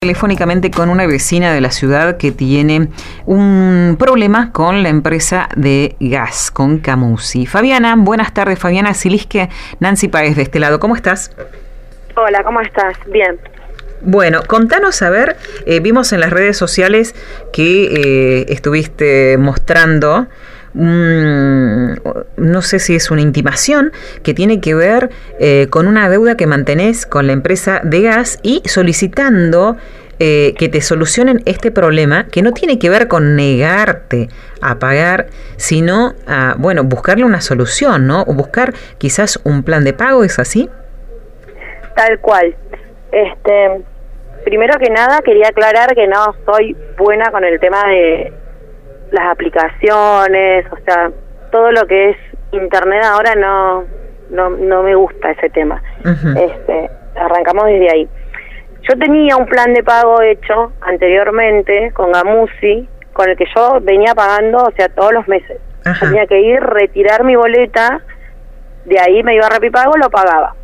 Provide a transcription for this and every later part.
telefónicamente con una vecina de la ciudad que tiene un problema con la empresa de gas, con Camusi. Fabiana, buenas tardes, Fabiana Silisque, Nancy Paez de este lado, ¿cómo estás? Hola, ¿cómo estás? Bien. Bueno, contanos a ver, eh, vimos en las redes sociales que eh, estuviste mostrando no sé si es una intimación que tiene que ver eh, con una deuda que mantenés con la empresa de gas y solicitando eh, que te solucionen este problema que no tiene que ver con negarte a pagar, sino a, bueno, buscarle una solución, ¿no? O buscar quizás un plan de pago, ¿es así? Tal cual. Este, primero que nada quería aclarar que no soy buena con el tema de las aplicaciones, o sea, todo lo que es internet ahora no no, no me gusta ese tema. Este, arrancamos desde ahí. Yo tenía un plan de pago hecho anteriormente con Gamusi, con el que yo venía pagando, o sea, todos los meses. Tenía que ir, retirar mi boleta, de ahí me iba a Rapipago, lo pagaba.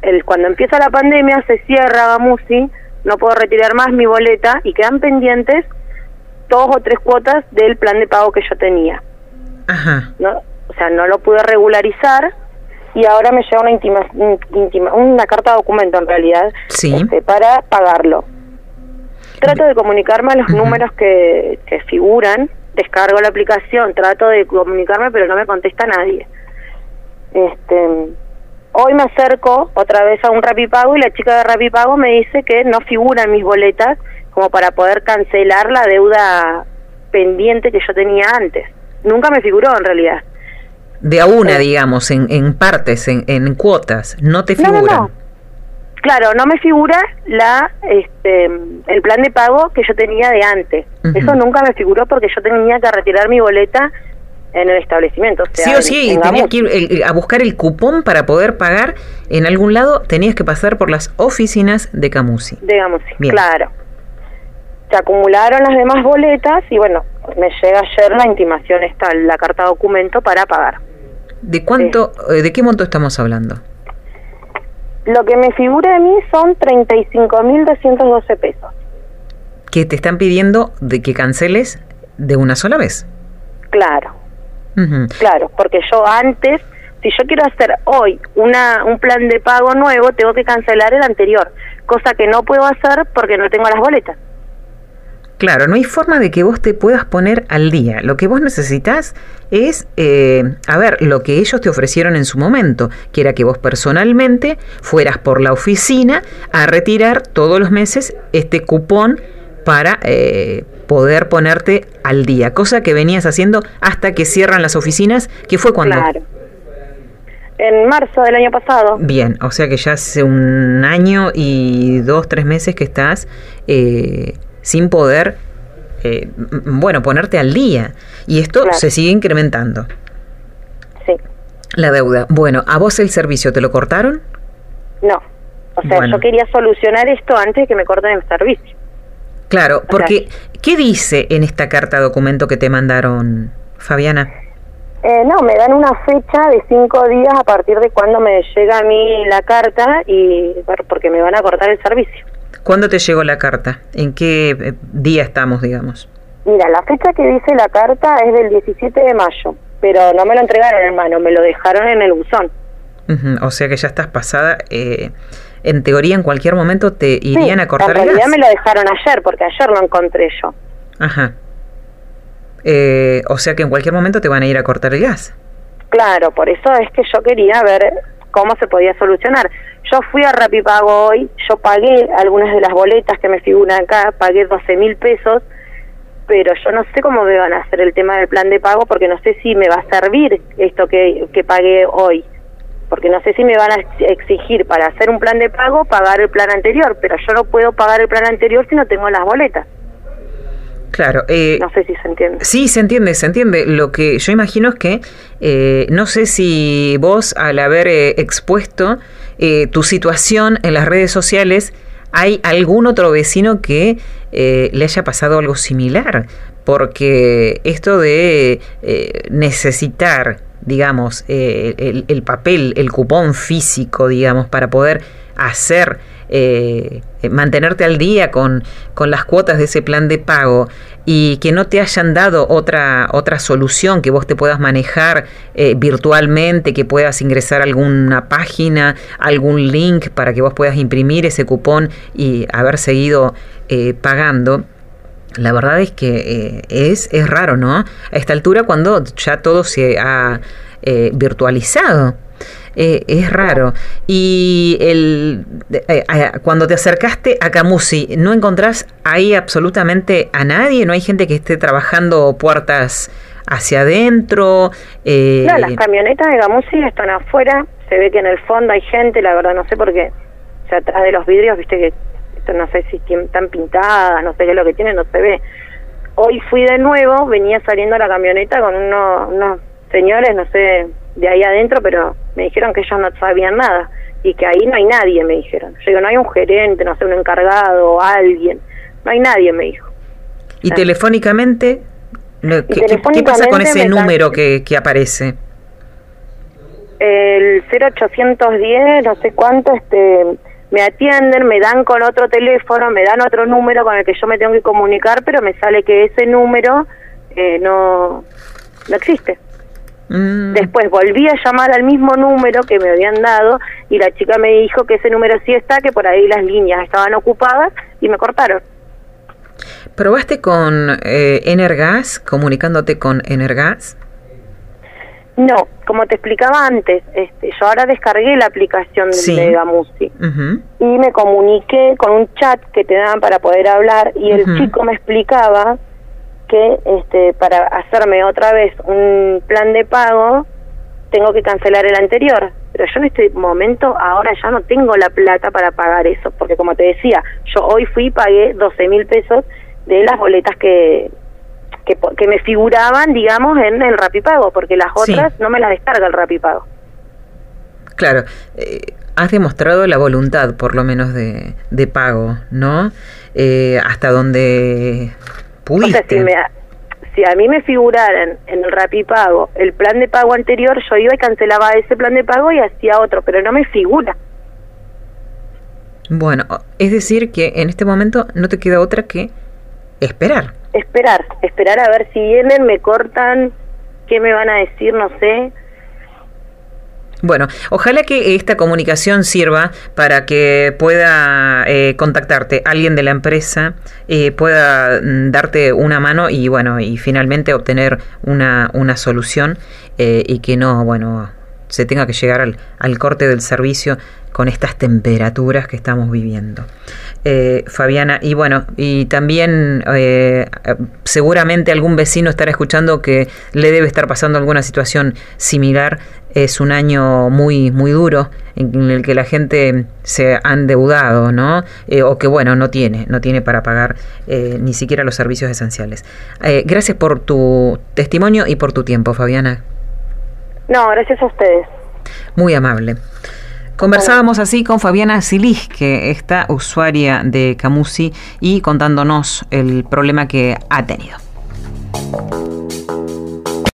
El, cuando empieza la pandemia se cierra Gamusi, no puedo retirar más mi boleta y quedan pendientes dos o tres cuotas del plan de pago que yo tenía. Ajá. ¿no? O sea, no lo pude regularizar y ahora me llega una intima, una carta de documento en realidad este, para pagarlo. Trato de comunicarme a los números que, que figuran, descargo la aplicación, trato de comunicarme, pero no me contesta nadie. Este, hoy me acerco otra vez a un Rapipago y la chica de Rapipago me dice que no figuran mis boletas como para poder cancelar la deuda pendiente que yo tenía antes. Nunca me figuró en realidad. De a una, eh, digamos, en, en partes, en, en, cuotas, no te figura. No, no, Claro, no me figura la este el plan de pago que yo tenía de antes. Eso nunca me figuró porque yo tenía que retirar mi boleta en el establecimiento. sí o sí, tenías que ir a buscar el cupón para poder pagar en algún lado, tenías que pasar por las oficinas de Camusi. De Camusi, claro se acumularon las demás boletas y bueno, me llega ayer la intimación esta, la carta documento para pagar. ¿De cuánto, eh, de qué monto estamos hablando? Lo que me figura a mí son 35.212 pesos. ¿Que te están pidiendo de que canceles de una sola vez? Claro. Claro, porque yo antes, si yo quiero hacer hoy una un plan de pago nuevo, tengo que cancelar el anterior, cosa que no puedo hacer porque no tengo las boletas. Claro, no hay forma de que vos te puedas poner al día. Lo que vos necesitas es, eh, a ver, lo que ellos te ofrecieron en su momento, que era que vos personalmente fueras por la oficina a retirar todos los meses este cupón para eh, poder ponerte al día, cosa que venías haciendo hasta que cierran las oficinas, que fue cuando... Claro. En marzo del año pasado. Bien, o sea que ya hace un año y dos, tres meses que estás... Eh, sin poder, eh, bueno, ponerte al día. Y esto se sigue incrementando. Sí. La deuda. Bueno, ¿a vos el servicio te lo cortaron? No. O sea, yo quería solucionar esto antes de que me corten el servicio. Claro, porque ¿qué dice en esta carta documento que te mandaron, Fabiana? Eh, no, me dan una fecha de cinco días a partir de cuando me llega a mí la carta y porque me van a cortar el servicio. ¿Cuándo te llegó la carta? ¿En qué eh, día estamos, digamos? Mira, la fecha que dice la carta es del 17 de mayo, pero no me lo entregaron, hermano, me lo dejaron en el buzón. O sea que ya estás pasada. Eh, en teoría, en cualquier momento te irían a cortar el gas. En realidad me lo dejaron ayer, porque ayer lo encontré yo. Ajá. Eh, o sea que en cualquier momento te van a ir a cortar el gas. Claro, por eso es que yo quería ver cómo se podía solucionar. Yo fui a Rapipago hoy, yo pagué algunas de las boletas que me figuran acá, pagué 12 mil pesos, pero yo no sé cómo me van a hacer el tema del plan de pago porque no sé si me va a servir esto que, que pagué hoy. Porque no sé si me van a exigir para hacer un plan de pago pagar el plan anterior, pero yo no puedo pagar el plan anterior si no tengo las boletas. Claro. Eh, no sé si se entiende. Sí, se entiende, se entiende. Lo que yo imagino es que eh, no sé si vos al haber eh, expuesto eh, tu situación en las redes sociales, hay algún otro vecino que le haya pasado algo similar, porque esto de necesitar, digamos, el, el papel, el cupón físico, digamos, para poder hacer eh, mantenerte al día con, con las cuotas de ese plan de pago y que no te hayan dado otra, otra solución, que vos te puedas manejar eh, virtualmente, que puedas ingresar a alguna página, algún link para que vos puedas imprimir ese cupón y haber seguido eh, pagando. La verdad es que es, es raro, ¿no? A esta altura cuando ya todo se ha virtualizado. Eh, es raro. Y el, eh, cuando te acercaste a Camusi, ¿no encontrás ahí absolutamente a nadie? ¿No hay gente que esté trabajando puertas hacia adentro? Eh, no, las camionetas de Camusi están afuera. Se ve que en el fondo hay gente, la verdad no sé por qué. O sea, atrás de los vidrios, viste que no sé si están pintadas, no sé qué es lo que tienen, no se ve. Hoy fui de nuevo, venía saliendo la camioneta con unos señores, no sé, de ahí adentro, pero me dijeron que ellos no sabían nada y que ahí no hay nadie, me dijeron. Yo digo, no hay un gerente, no sé, un encargado, alguien. No hay nadie, me dijo. ¿Y telefónicamente? ¿qué, pasa con ese número que, que aparece? El 0810, no sé cuánto, este me atienden, me dan con otro teléfono, me dan otro número con el que yo me tengo que comunicar, pero me sale que ese número eh, no, no existe. Mm. Después volví a llamar al mismo número que me habían dado y la chica me dijo que ese número sí está, que por ahí las líneas estaban ocupadas y me cortaron. ¿Probaste con eh, Energas, comunicándote con Energas? No, como te explicaba antes, este, yo ahora descargué la aplicación de Gamusi y me comuniqué con un chat que te dan para poder hablar y el chico me explicaba que este, para hacerme otra vez un plan de pago tengo que cancelar el anterior. Pero yo en este momento ahora ya no tengo la plata para pagar eso, porque como te decía, yo hoy fui y pagué 12 mil pesos de las boletas que, que, me figuraban, digamos, en el Rapipago, porque las otras no me las descarga el Rapipago. Claro, eh, has demostrado la voluntad, por lo menos, de, de pago, ¿no? Eh, hasta donde si, a mí me figuraran en el Rapipago el plan de pago anterior, yo iba y cancelaba ese plan de pago y hacía otro, pero no me figura. Bueno, es decir que en este momento no te queda otra que esperar. Esperar, esperar a ver si vienen, me cortan, qué me van a decir, no sé. Bueno, ojalá que esta comunicación sirva para que pueda eh, contactarte alguien de la empresa, eh, pueda mm, darte una mano y bueno, y finalmente obtener una, una solución eh, y que no, bueno, se tenga que llegar al, al corte del servicio con estas temperaturas que estamos viviendo. Eh, Fabiana. Y bueno, y también eh, seguramente algún vecino estará escuchando que le debe estar pasando alguna situación similar. Es un año muy, muy duro en el que la gente se ha endeudado, ¿no? Eh, o que bueno, no tiene, no tiene para pagar ni siquiera los servicios esenciales. gracias por tu testimonio y por tu tiempo, Fabiana. No, gracias a ustedes. Muy amable. Conversábamos así con Fabiana Silis, que está usuaria de Camusi y contándonos el problema que ha tenido.